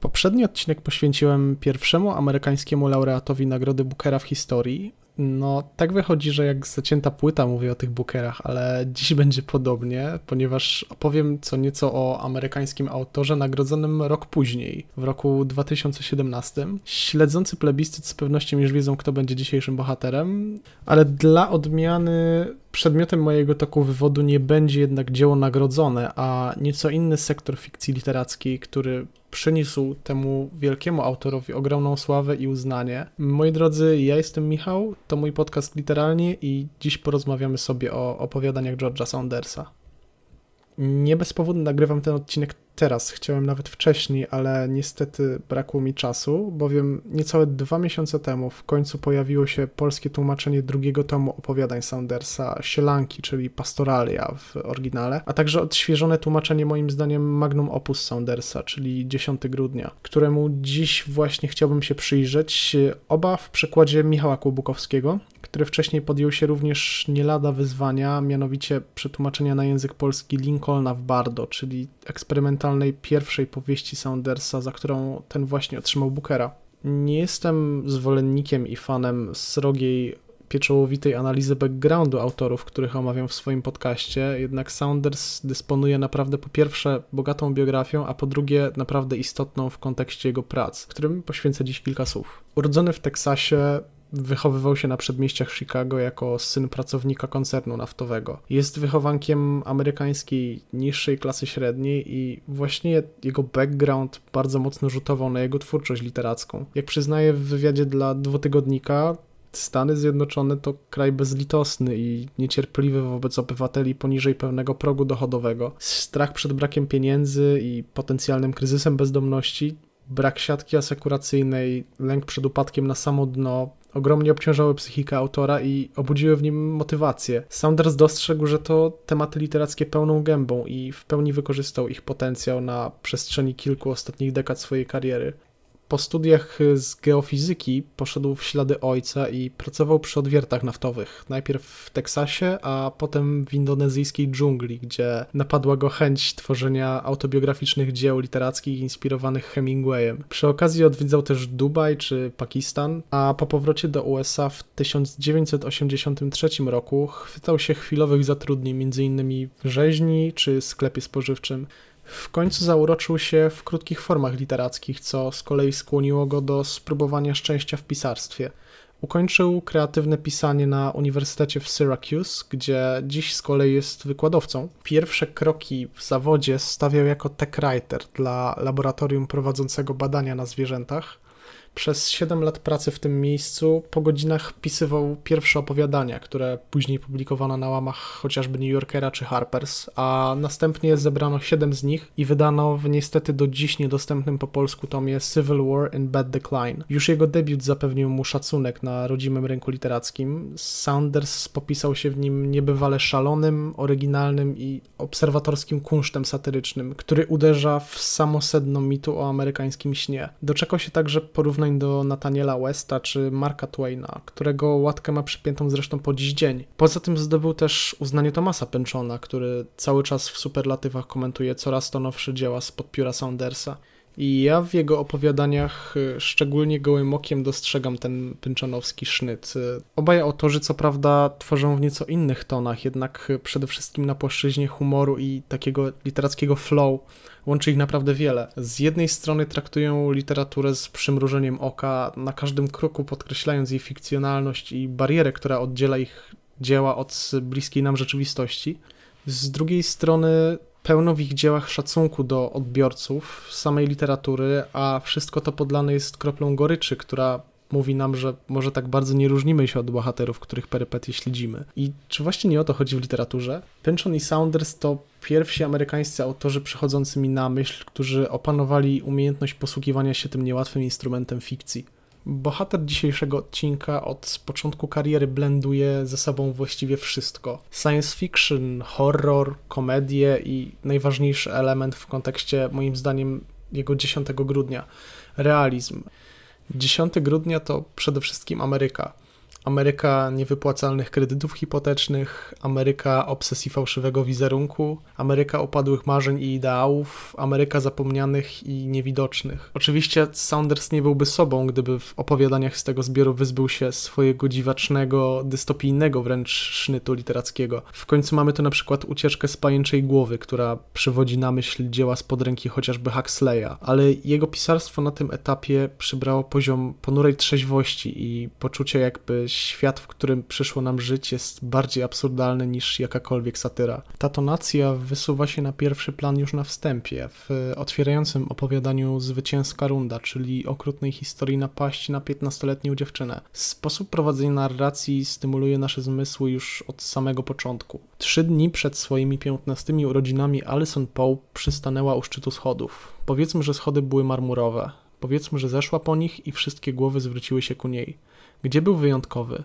Poprzedni odcinek poświęciłem pierwszemu amerykańskiemu laureatowi Nagrody Bookera w historii, no, tak wychodzi, że jak zacięta płyta mówię o tych bookerach, ale dziś będzie podobnie, ponieważ opowiem co nieco o amerykańskim autorze nagrodzonym rok później, w roku 2017. Śledzący plebiscyt z pewnością już wiedzą, kto będzie dzisiejszym bohaterem, ale dla odmiany Przedmiotem mojego toku wywodu nie będzie jednak dzieło nagrodzone, a nieco inny sektor fikcji literackiej, który przyniósł temu wielkiemu autorowi ogromną sławę i uznanie. Moi drodzy, ja jestem Michał, to mój podcast Literalnie i dziś porozmawiamy sobie o opowiadaniach George'a Saundersa. Nie bez powodu nagrywam ten odcinek teraz, chciałem nawet wcześniej, ale niestety brakło mi czasu, bowiem niecałe dwa miesiące temu w końcu pojawiło się polskie tłumaczenie drugiego tomu opowiadań Saundersa, Sielanki, czyli Pastoralia w oryginale, a także odświeżone tłumaczenie moim zdaniem magnum opus Saundersa, czyli 10 grudnia, któremu dziś właśnie chciałbym się przyjrzeć, oba w przekładzie Michała Kłobukowskiego, który wcześniej podjął się również nie lada wyzwania, mianowicie przetłumaczenia na język polski Lincolna w Bardo, czyli eksperymentalnej pierwszej powieści Saundersa, za którą ten właśnie otrzymał Bookera. Nie jestem zwolennikiem i fanem srogiej pieczołowitej analizy backgroundu autorów, których omawiam w swoim podcaście, jednak Saunders dysponuje naprawdę po pierwsze bogatą biografią, a po drugie naprawdę istotną w kontekście jego prac, którym poświęcę dziś kilka słów. Urodzony w Teksasie, Wychowywał się na przedmieściach Chicago jako syn pracownika koncernu naftowego. Jest wychowankiem amerykańskiej niższej klasy średniej i właśnie jego background bardzo mocno rzutował na jego twórczość literacką. Jak przyznaje w wywiadzie dla dwutygodnika, Stany Zjednoczone to kraj bezlitosny i niecierpliwy wobec obywateli poniżej pewnego progu dochodowego. Strach przed brakiem pieniędzy i potencjalnym kryzysem bezdomności brak siatki asekuracyjnej, lęk przed upadkiem na samo dno, ogromnie obciążały psychikę autora i obudziły w nim motywację. Saunders dostrzegł, że to tematy literackie pełną gębą i w pełni wykorzystał ich potencjał na przestrzeni kilku ostatnich dekad swojej kariery. Po studiach z geofizyki poszedł w ślady ojca i pracował przy odwiertach naftowych. Najpierw w Teksasie, a potem w indonezyjskiej dżungli, gdzie napadła go chęć tworzenia autobiograficznych dzieł literackich inspirowanych Hemingwayem. Przy okazji odwiedzał też Dubaj czy Pakistan, a po powrocie do USA w 1983 roku chwytał się chwilowych zatrudnień, m.in. w rzeźni czy sklepie spożywczym. W końcu zauroczył się w krótkich formach literackich, co z kolei skłoniło go do spróbowania szczęścia w pisarstwie. Ukończył kreatywne pisanie na Uniwersytecie w Syracuse, gdzie dziś z kolei jest wykładowcą. Pierwsze kroki w zawodzie stawiał jako tech writer dla laboratorium prowadzącego badania na zwierzętach. Przez 7 lat pracy w tym miejscu po godzinach pisywał pierwsze opowiadania, które później publikowano na łamach chociażby New Yorkera czy Harper's, a następnie zebrano 7 z nich i wydano w niestety do dziś niedostępnym po polsku tomie Civil War in Bad Decline. Już jego debiut zapewnił mu szacunek na rodzimym rynku literackim. Saunders popisał się w nim niebywale szalonym, oryginalnym i obserwatorskim kunsztem satyrycznym, który uderza w samo sedno mitu o amerykańskim śnie. Doczekał się także porównywania porównań do Nathaniela Westa czy Marka Twaina, którego łatkę ma przypiętą zresztą po dziś dzień. Poza tym zdobył też uznanie Thomasa Penchona, który cały czas w superlatywach komentuje coraz to nowsze dzieła spod pióra Saundersa. I ja w jego opowiadaniach y, szczególnie gołym okiem dostrzegam ten pynczanowski sznyt. Y, obaj autorzy co prawda tworzą w nieco innych tonach, jednak przede wszystkim na płaszczyźnie humoru i takiego literackiego flow łączy ich naprawdę wiele. Z jednej strony traktują literaturę z przymrużeniem oka, na każdym kroku podkreślając jej fikcjonalność i barierę, która oddziela ich dzieła od bliskiej nam rzeczywistości. Z drugiej strony pełno w ich dziełach szacunku do odbiorców, samej literatury, a wszystko to podlane jest kroplą goryczy, która mówi nam, że może tak bardzo nie różnimy się od bohaterów, których perypetie śledzimy. I czy właśnie nie o to chodzi w literaturze? Pynchon i Saunders to pierwsi amerykańscy autorzy przychodzący mi na myśl, którzy opanowali umiejętność posługiwania się tym niełatwym instrumentem fikcji. Bohater dzisiejszego odcinka od początku kariery blenduje ze sobą właściwie wszystko. Science fiction, horror, komedię i najważniejszy element w kontekście, moim zdaniem, jego 10 grudnia realizm. 10 grudnia to przede wszystkim Ameryka. Ameryka niewypłacalnych kredytów hipotecznych, Ameryka obsesji fałszywego wizerunku, Ameryka opadłych marzeń i ideałów, Ameryka zapomnianych i niewidocznych. Oczywiście Saunders nie byłby sobą, gdyby w opowiadaniach z tego zbioru wyzbył się swojego dziwacznego, dystopijnego wręcz sznytu literackiego. W końcu mamy tu na przykład ucieczkę z pajęczej głowy, która przywodzi na myśl dzieła spod ręki chociażby Huxleya, ale jego pisarstwo na tym etapie przybrało poziom ponurej trzeźwości i poczucie jakby świat, w którym przyszło nam żyć, jest bardziej absurdalny niż jakakolwiek satyra. Ta tonacja wysuwa się na pierwszy plan już na wstępie, w otwierającym opowiadaniu Zwycięska Runda, czyli okrutnej historii napaści na 15-letnią dziewczynę. Sposób prowadzenia narracji stymuluje nasze zmysły już od samego początku. Trzy dni przed swoimi 15 urodzinami Alison Poe przystanęła u szczytu schodów. Powiedzmy, że schody były marmurowe. Powiedzmy, że zeszła po nich i wszystkie głowy zwróciły się ku niej. Gdzie był wyjątkowy?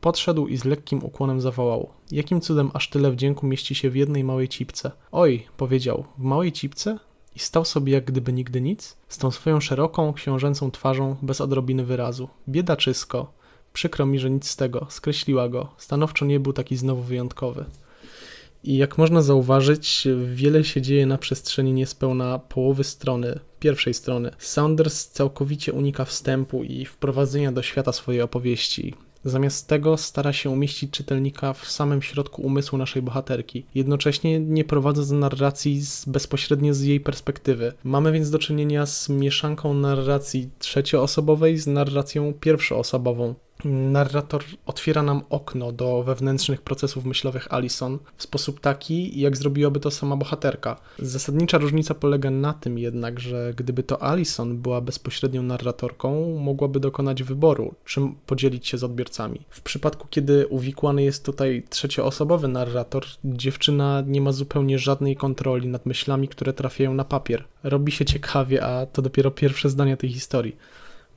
Podszedł i z lekkim ukłonem zawołał. Jakim cudem aż tyle wdzięku mieści się w jednej małej cipce? Oj, powiedział, w małej cipce? I stał sobie jak gdyby nigdy nic, z tą swoją szeroką, książęcą twarzą, bez odrobiny wyrazu. Biedaczysko. Przykro mi, że nic z tego. Skreśliła go. Stanowczo nie był taki znowu wyjątkowy. I jak można zauważyć, wiele się dzieje na przestrzeni niespełna połowy strony, pierwszej strony. Saunders całkowicie unika wstępu i wprowadzenia do świata swojej opowieści. Zamiast tego stara się umieścić czytelnika w samym środku umysłu naszej bohaterki, jednocześnie nie prowadząc narracji z, bezpośrednio z jej perspektywy. Mamy więc do czynienia z mieszanką narracji trzecioosobowej z narracją pierwszoosobową narrator otwiera nam okno do wewnętrznych procesów myślowych Alison w sposób taki, jak zrobiłaby to sama bohaterka. Zasadnicza różnica polega na tym jednak, że gdyby to Alison była bezpośrednią narratorką, mogłaby dokonać wyboru, czym podzielić się z odbiorcami. W przypadku, kiedy uwikłany jest tutaj trzecioosobowy narrator, dziewczyna nie ma zupełnie żadnej kontroli nad myślami, które trafiają na papier. Robi się ciekawie, a to dopiero pierwsze zdania tej historii.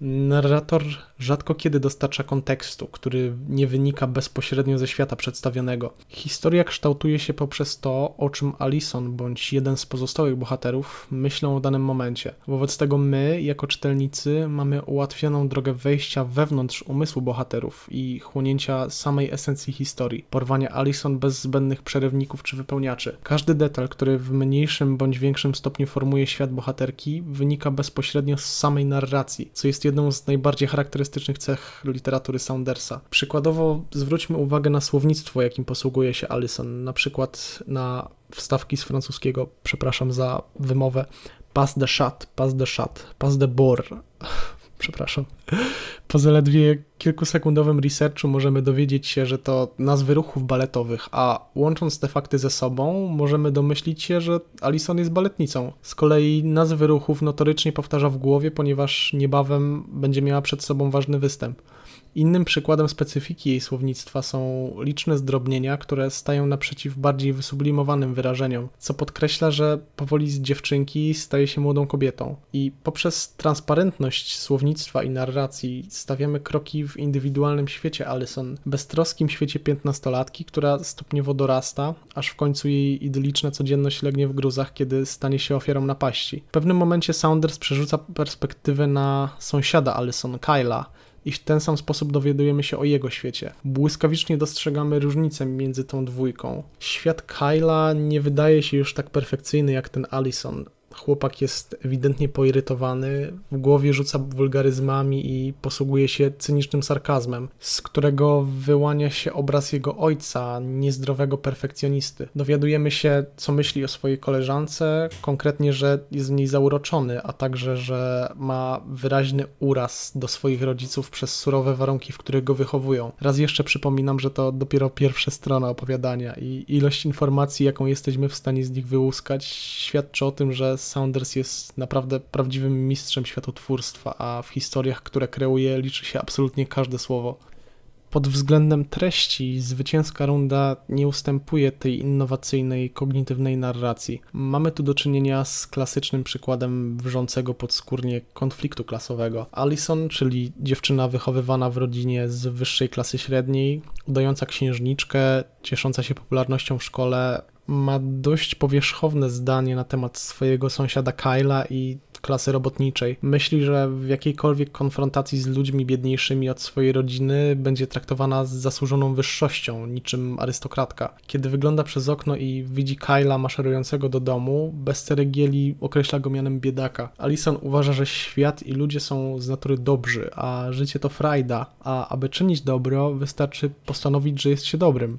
Narrator rzadko kiedy dostarcza kontekstu, który nie wynika bezpośrednio ze świata przedstawionego. Historia kształtuje się poprzez to, o czym Alison bądź jeden z pozostałych bohaterów myślą w danym momencie. Wobec tego my, jako czytelnicy, mamy ułatwioną drogę wejścia wewnątrz umysłu bohaterów i chłonięcia samej esencji historii, porwania Alison bez zbędnych przerywników czy wypełniaczy. Każdy detal, który w mniejszym bądź większym stopniu formuje świat bohaterki, wynika bezpośrednio z samej narracji, co jest jedną z najbardziej charakterystycznych cech literatury Saundersa. Przykładowo zwróćmy uwagę na słownictwo, jakim posługuje się Alison, na przykład na wstawki z francuskiego, przepraszam za wymowę, pas de chat, pas de chat, pas de bor. Przepraszam. Po zaledwie kilkusekundowym researchu możemy dowiedzieć się, że to nazwy ruchów baletowych, a łącząc te fakty ze sobą, możemy domyślić się, że Alison jest baletnicą. Z kolei nazwy ruchów notorycznie powtarza w głowie, ponieważ niebawem będzie miała przed sobą ważny występ. Innym przykładem specyfiki jej słownictwa są liczne zdrobnienia, które stają naprzeciw bardziej wysublimowanym wyrażeniom, co podkreśla, że powoli z dziewczynki staje się młodą kobietą. I poprzez transparentność słownictwa i narracji stawiamy kroki w indywidualnym świecie Alison, beztroskim świecie piętnastolatki, która stopniowo dorasta, aż w końcu jej idyliczna codzienność legnie w gruzach, kiedy stanie się ofiarą napaści. W pewnym momencie Saunders przerzuca perspektywę na sąsiada Alison, Kyla, i w ten sam sposób dowiadujemy się o jego świecie. Błyskawicznie dostrzegamy różnicę między tą dwójką. Świat Kyla nie wydaje się już tak perfekcyjny jak ten Allison. Chłopak jest ewidentnie poirytowany, w głowie rzuca wulgaryzmami i posługuje się cynicznym sarkazmem, z którego wyłania się obraz jego ojca, niezdrowego perfekcjonisty. Dowiadujemy się, co myśli o swojej koleżance, konkretnie, że jest w niej zauroczony, a także, że ma wyraźny uraz do swoich rodziców przez surowe warunki, w których go wychowują. Raz jeszcze przypominam, że to dopiero pierwsza strona opowiadania i ilość informacji, jaką jesteśmy w stanie z nich wyłuskać, świadczy o tym, że Saunders jest naprawdę prawdziwym mistrzem światotwórstwa, a w historiach, które kreuje, liczy się absolutnie każde słowo. Pod względem treści zwycięska runda nie ustępuje tej innowacyjnej, kognitywnej narracji. Mamy tu do czynienia z klasycznym przykładem wrzącego podskórnie konfliktu klasowego. Alison, czyli dziewczyna wychowywana w rodzinie z wyższej klasy średniej, udająca księżniczkę, ciesząca się popularnością w szkole, ma dość powierzchowne zdanie na temat swojego sąsiada Kyla i klasy robotniczej. Myśli, że w jakiejkolwiek konfrontacji z ludźmi biedniejszymi od swojej rodziny będzie traktowana z zasłużoną wyższością, niczym arystokratka. Kiedy wygląda przez okno i widzi Kyla maszerującego do domu, bez ceregieli określa go mianem biedaka. Alison uważa, że świat i ludzie są z natury dobrzy, a życie to frajda, a aby czynić dobro, wystarczy postanowić, że jest się dobrym.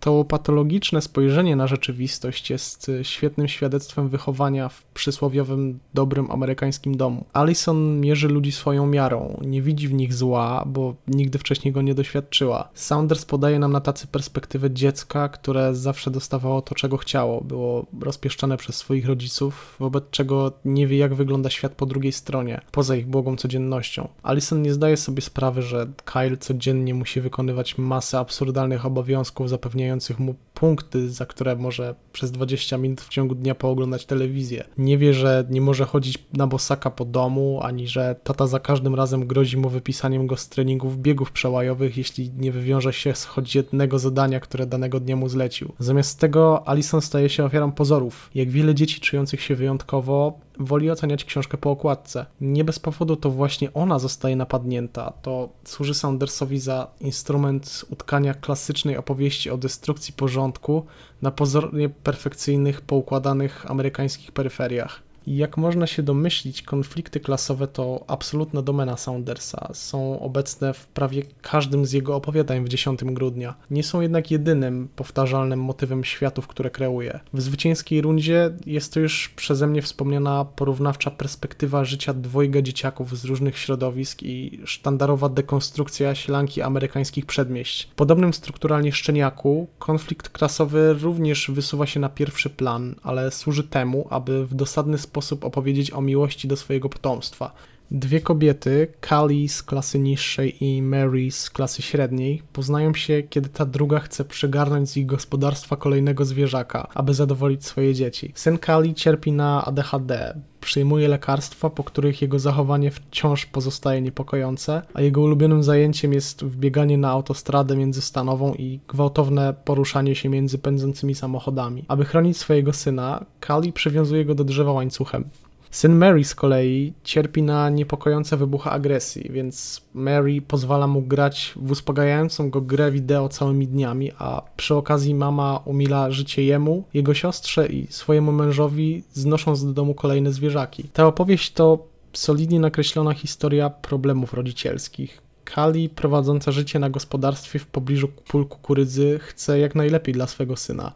To patologiczne spojrzenie na rzeczywistość jest y, świetnym świadectwem wychowania w przysłowiowym dobrym amerykańskim domu. Allison mierzy ludzi swoją miarą, nie widzi w nich zła, bo nigdy wcześniej go nie doświadczyła. Saunders podaje nam na tacy perspektywę dziecka, które zawsze dostawało to, czego chciało. Było rozpieszczane przez swoich rodziców, wobec czego nie wie, jak wygląda świat po drugiej stronie, poza ich błogą codziennością. Allison nie zdaje sobie sprawy, że Kyle codziennie musi wykonywać masę absurdalnych obowiązków zapewniających zapewniających mu punkty, za które może przez 20 minut w ciągu dnia pooglądać telewizję. Nie wie, że nie może chodzić na bosaka po domu, ani że tata za każdym razem grozi mu wypisaniem go z treningów biegów przełajowych, jeśli nie wywiąże się z choć jednego zadania, które danego dnia mu zlecił. Zamiast tego Alison staje się ofiarą pozorów. Jak wiele dzieci czujących się wyjątkowo, woli oceniać książkę po okładce. Nie bez powodu to właśnie ona zostaje napadnięta. To służy Saundersowi za instrument utkania klasycznej opowieści o destrukcji porządku na pozornie perfekcyjnych, poukładanych amerykańskich peryferiach. Jak można się domyślić, konflikty klasowe to absolutna domena Saundersa. Są obecne w prawie każdym z jego opowiadań w 10 grudnia. Nie są jednak jedynym powtarzalnym motywem światów, które kreuje. W zwycięskiej rundzie jest to już przeze mnie wspomniana porównawcza perspektywa życia dwojga dzieciaków z różnych środowisk i sztandarowa dekonstrukcja sielanki amerykańskich przedmieść. Podobnym strukturalnie szczeniaku konflikt klasowy również wysuwa się na pierwszy plan, ale służy temu, aby w dosadny sposób sposób opowiedzieć o miłości do swojego potomstwa. Dwie kobiety, Kali z klasy niższej i Mary z klasy średniej, poznają się, kiedy ta druga chce przygarnąć z ich gospodarstwa kolejnego zwierzaka, aby zadowolić swoje dzieci. Syn Kali cierpi na ADHD, przyjmuje lekarstwa, po których jego zachowanie wciąż pozostaje niepokojące, a jego ulubionym zajęciem jest wbieganie na autostradę międzystanową i gwałtowne poruszanie się między pędzącymi samochodami. Aby chronić swojego syna, Kali przywiązuje go do drzewa łańcuchem. Syn Mary z kolei cierpi na niepokojące wybuchy agresji, więc Mary pozwala mu grać w uspokajającą go grę wideo całymi dniami, a przy okazji mama umila życie jemu, jego siostrze i swojemu mężowi, znosząc do domu kolejne zwierzaki. Ta opowieść to solidnie nakreślona historia problemów rodzicielskich. Kali, prowadząca życie na gospodarstwie w pobliżu pól kukurydzy, chce jak najlepiej dla swego syna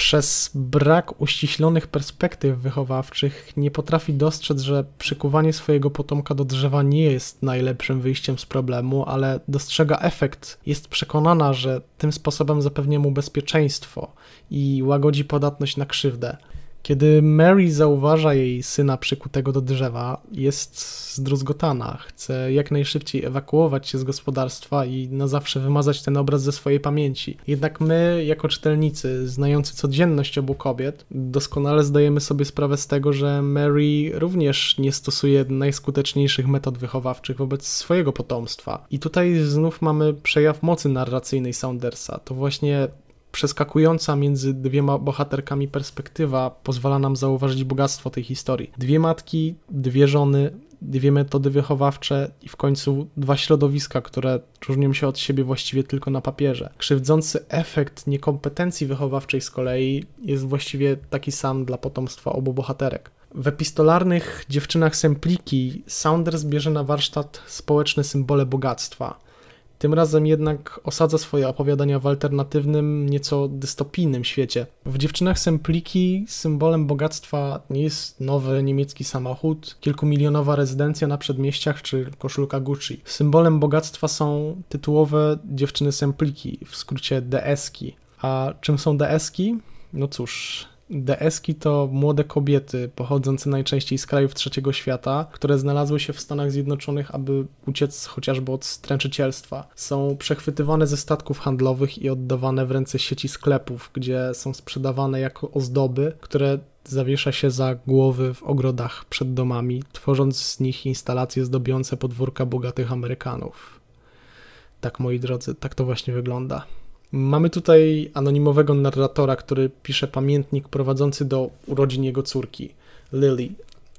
przez brak uściślonych perspektyw wychowawczych nie potrafi dostrzec, że przykuwanie swojego potomka do drzewa nie jest najlepszym wyjściem z problemu, ale dostrzega efekt. Jest przekonana, że tym sposobem zapewnia mu bezpieczeństwo i łagodzi podatność na krzywdę. Kiedy Mary zauważa jej syna przykutego do drzewa, jest zdruzgotana. Chce jak najszybciej ewakuować się z gospodarstwa i na zawsze wymazać ten obraz ze swojej pamięci. Jednak my, jako czytelnicy, znający codzienność obu kobiet, doskonale zdajemy sobie sprawę z tego, że Mary również nie stosuje najskuteczniejszych metod wychowawczych wobec swojego potomstwa. I tutaj znów mamy przejaw mocy narracyjnej Saundersa. To właśnie przeskakująca między dwiema bohaterkami perspektywa pozwala nam zauważyć bogactwo tej historii. Dwie matki, dwie żony, dwie metody wychowawcze i w końcu dwa środowiska, które różnią się od siebie właściwie tylko na papierze. Krzywdzący efekt niekompetencji wychowawczej z kolei jest właściwie taki sam dla potomstwa obu bohaterek. W epistolarnych dziewczynach Sempliki Saunders bierze na warsztat społeczne symbole bogactwa – tym razem jednak osadza swoje opowiadania w alternatywnym, nieco dystopijnym świecie. W Dziewczynach Sempliki symbolem bogactwa nie jest nowy niemiecki samochód, kilkumilionowa rezydencja na przedmieściach czy koszulka Gucci. Symbolem bogactwa są tytułowe Dziewczyny Sempliki, w skrócie DS-ki. A czym są DS-ki? No cóż, DS-ki to młode kobiety pochodzące najczęściej z krajów trzeciego świata, które znalazły się w Stanach Zjednoczonych, aby uciec chociażby od stręczycielstwa. Są przechwytywane ze statków handlowych i oddawane w ręce sieci sklepów, gdzie są sprzedawane jako ozdoby, które zawiesza się za głowy w ogrodach przed domami, tworząc z nich instalacje zdobiące podwórka bogatych Amerykanów. Tak, moi drodzy, tak to właśnie wygląda. Mamy tutaj anonimowego narratora, który pisze pamiętnik prowadzący do urodzin jego córki, Lily.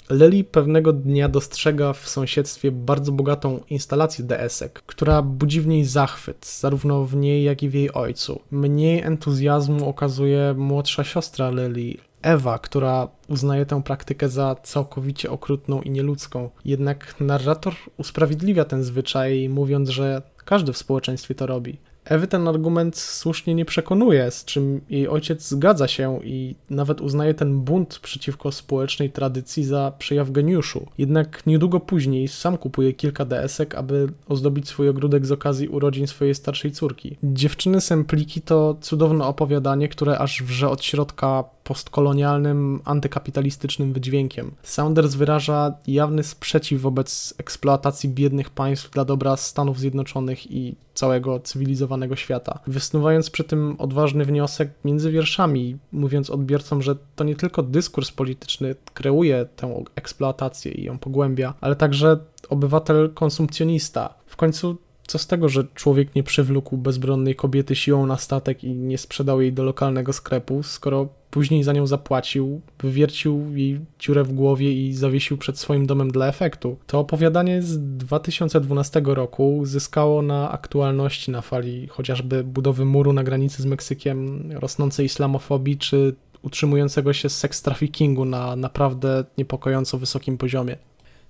Lily pewnego dnia dostrzega w sąsiedztwie bardzo bogatą instalację DS-ek, która budzi w niej zachwyt, zarówno w niej, jak i w jej ojcu. Mniej entuzjazmu okazuje młodsza siostra Lily, Ewa, która uznaje tę praktykę za całkowicie okrutną i nieludzką. Jednak narrator usprawiedliwia ten zwyczaj, mówiąc, że każdy w społeczeństwie to robi. Ewy ten argument słusznie nie przekonuje, z czym jej ojciec zgadza się i nawet uznaje ten bunt przeciwko społecznej tradycji za przejaw geniuszu. Jednak niedługo później sam kupuje kilka DS-ek, aby ozdobić swój ogródek z okazji urodzin swojej starszej córki. Dziewczyny Sempliki to cudowne opowiadanie, które aż wrze od środka postkolonialnym, antykapitalistycznym wydźwiękiem. Saunders wyraża jawny sprzeciw wobec eksploatacji biednych państw dla dobra Stanów Zjednoczonych i całego cywilizowanego świata, wysnuwając przy tym odważny wniosek między wierszami, mówiąc odbiorcom, że to nie tylko dyskurs polityczny kreuje tę eksploatację i ją pogłębia, ale także obywatel konsumpcjonista. W końcu co z tego, że człowiek nie przywlókł bezbronnej kobiety siłą na statek i nie sprzedał jej do lokalnego sklepu, skoro później za nią zapłacił, wywiercił jej dziurę w głowie i zawiesił przed swoim domem dla efektu. To opowiadanie z 2012 roku zyskało na aktualności na fali chociażby budowy muru na granicy z Meksykiem, rosnącej islamofobii czy utrzymującego się seks traffickingu na naprawdę niepokojąco wysokim poziomie.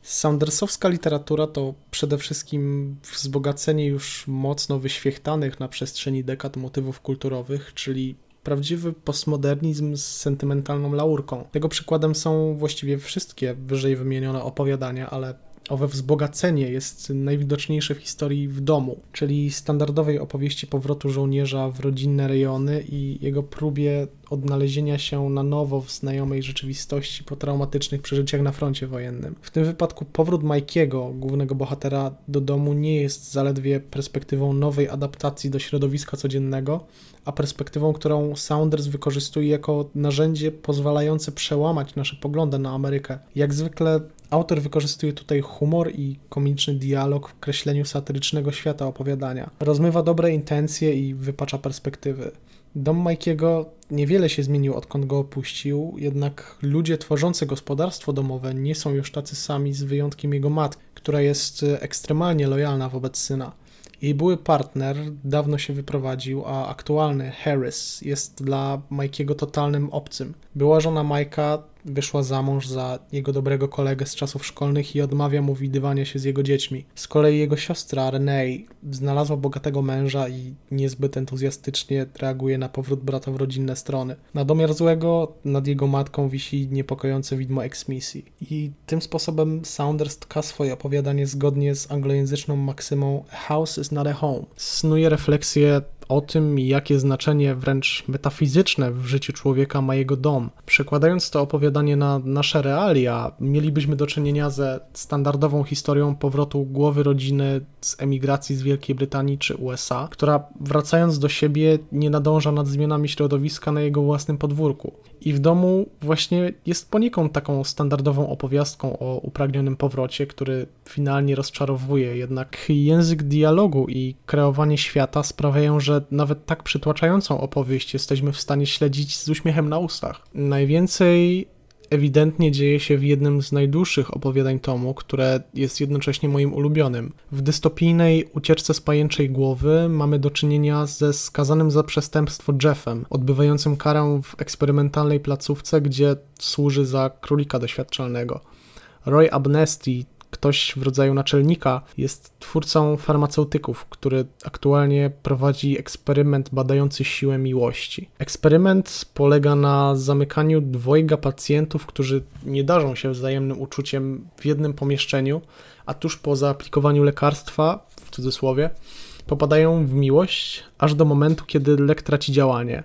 Saundersowska literatura to przede wszystkim wzbogacenie już mocno wyświechtanych na przestrzeni dekad motywów kulturowych, czyli prawdziwy postmodernizm z sentymentalną laurką. Tego przykładem są właściwie wszystkie wyżej wymienione opowiadania, ale owe wzbogacenie jest najwidoczniejsze w historii w domu, czyli standardowej opowieści powrotu żołnierza w rodzinne rejony i jego próbie odnalezienia się na nowo w znajomej rzeczywistości po traumatycznych przeżyciach na froncie wojennym. W tym wypadku powrót Majkiego, głównego bohatera, do domu nie jest zaledwie perspektywą nowej adaptacji do środowiska codziennego, a perspektywą, którą Saunders wykorzystuje jako narzędzie pozwalające przełamać nasze poglądy na Amerykę. Jak zwykle Autor wykorzystuje tutaj humor i komiczny dialog w kreśleniu satyrycznego świata opowiadania. Rozmywa dobre intencje i wypacza perspektywy. Dom Majkiego niewiele się zmienił odkąd go opuścił, jednak ludzie tworzący gospodarstwo domowe nie są już tacy sami z wyjątkiem jego matki, która jest ekstremalnie lojalna wobec syna. Jej były partner dawno się wyprowadził, a aktualny Harris jest dla Majkiego totalnym obcym. Była żona Majka wyszła za mąż za jego dobrego kolegę z czasów szkolnych i odmawia mu widywania się z jego dziećmi. Z kolei jego siostra Renee znalazła bogatego męża i niezbyt entuzjastycznie reaguje na powrót brata w rodzinne strony. Na domiar złego nad jego matką wisi niepokojące widmo eksmisji. I tym sposobem Saunders tka swoje opowiadanie zgodnie z anglojęzyczną maksymą A house is not a home. Snuje refleksję o tym, jakie znaczenie wręcz metafizyczne w życiu człowieka ma jego dom. Przekładając to opowiadanie na nasze realia, mielibyśmy do czynienia ze standardową historią powrotu głowy rodziny z emigracji z Wielkiej Brytanii czy USA, która wracając do siebie nie nadąża nad zmianami środowiska na jego własnym podwórku. I w domu właśnie jest poniekąd taką standardową opowiastką o upragnionym powrocie, który finalnie rozczarowuje. Jednak język dialogu i kreowanie świata sprawiają, że nawet tak przytłaczającą opowieść jesteśmy w stanie śledzić z uśmiechem na ustach. Najwięcej ewidentnie dzieje się w jednym z najdłuższych opowiadań tomu, które jest jednocześnie moim ulubionym. W dystopijnej ucieczce z pajęczej głowy mamy do czynienia ze skazanym za przestępstwo Jeffem, odbywającym karę w eksperymentalnej placówce, gdzie służy za królika doświadczalnego. Roy Abnesti ktoś w rodzaju naczelnika jest twórcą farmaceutyków, który aktualnie prowadzi eksperyment badający siłę miłości. Eksperyment polega na zamykaniu dwojga pacjentów, którzy nie darzą się wzajemnym uczuciem w jednym pomieszczeniu, a tuż po zaaplikowaniu lekarstwa, w cudzysłowie, popadają w miłość aż do momentu, kiedy lek traci działanie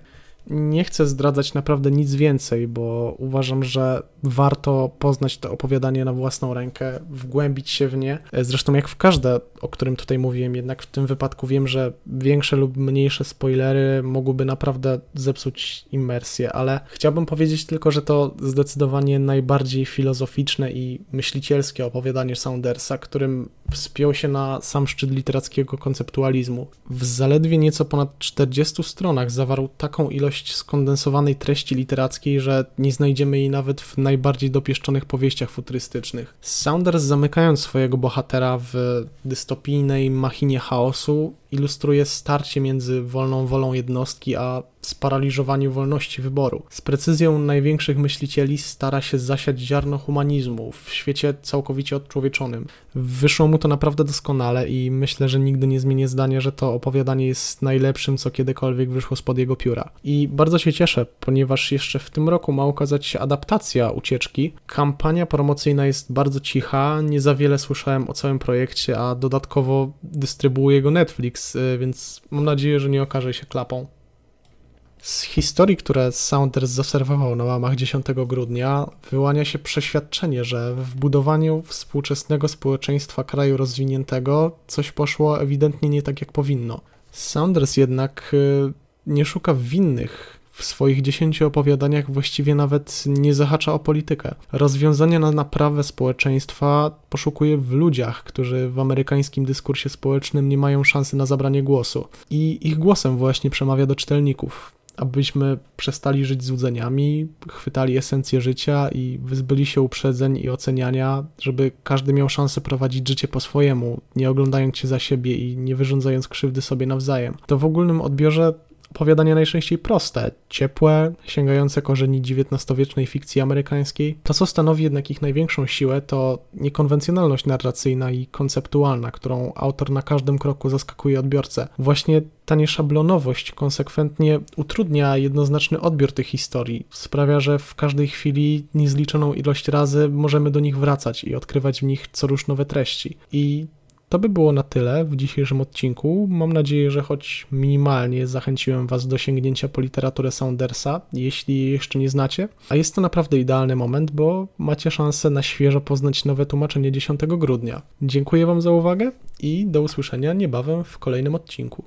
nie chcę zdradzać naprawdę nic więcej, bo uważam, że warto poznać to opowiadanie na własną rękę, wgłębić się w nie. Zresztą jak w każde, o którym tutaj mówiłem, jednak w tym wypadku wiem, że większe lub mniejsze spoilery mogłyby naprawdę zepsuć imersję, ale chciałbym powiedzieć tylko, że to zdecydowanie najbardziej filozoficzne i myślicielskie opowiadanie Saundersa, którym wspiął się na sam szczyt literackiego konceptualizmu. W zaledwie nieco ponad 40 stronach zawarł taką ilość skondensowanej treści literackiej, że nie znajdziemy jej nawet w najbardziej dopieszczonych powieściach futurystycznych. Saunders zamykając swojego bohatera w dystopijnej machinie chaosu ilustruje starcie między wolną wolą jednostki a sparaliżowaniu wolności wyboru. Z precyzją największych myślicieli stara się zasiać ziarno humanizmu w świecie całkowicie odczłowieczonym. Wyszło mu to naprawdę doskonale i myślę, że nigdy nie zmienię zdania, że to opowiadanie jest najlepszym, co kiedykolwiek wyszło spod jego pióra. I bardzo się cieszę, ponieważ jeszcze w tym roku ma ukazać się adaptacja ucieczki. Kampania promocyjna jest bardzo cicha, nie za wiele słyszałem o całym projekcie, a dodatkowo dystrybuuje go Netflix, y, więc mam nadzieję, że nie okaże się klapą. Z historii, które Saunders zaserwował na łamach 10 grudnia, wyłania się przeświadczenie, że w budowaniu współczesnego społeczeństwa kraju rozwiniętego coś poszło ewidentnie nie tak, jak powinno. Saunders jednak y, nie szuka winnych. W swoich dziesięciu opowiadaniach właściwie nawet nie zahacza o politykę. Rozwiązania na naprawę społeczeństwa poszukuje w ludziach, którzy w amerykańskim dyskursie społecznym nie mają szansy na zabranie głosu. I ich głosem właśnie przemawia do czytelników abyśmy przestali żyć złudzeniami, chwytali esencję życia i wyzbyli się uprzedzeń i oceniania, żeby każdy miał szansę prowadzić życie po swojemu, nie oglądając się za siebie i nie wyrządzając krzywdy sobie nawzajem. To w ogólnym odbiorze opowiadanie najczęściej proste, ciepłe, sięgające korzeni XIX-wiecznej fikcji amerykańskiej. To, co stanowi jednak ich największą siłę, to niekonwencjonalność narracyjna i konceptualna, którą autor na każdym kroku zaskakuje odbiorcę. Właśnie ta nieszablonowość konsekwentnie utrudnia jednoznaczny odbiór tych historii, sprawia, że w każdej chwili niezliczoną ilość razy możemy do nich wracać i odkrywać w nich co rusz nowe treści. I to by było na tyle w dzisiejszym odcinku. Mam nadzieję, że choć minimalnie zachęciłem Was do sięgnięcia po literaturę Saundersa, jeśli jeszcze nie znacie. A jest to naprawdę idealny moment, bo macie szansę na świeżo poznać nowe tłumaczenie 10 grudnia. Dziękuję Wam za uwagę i do usłyszenia niebawem w kolejnym odcinku.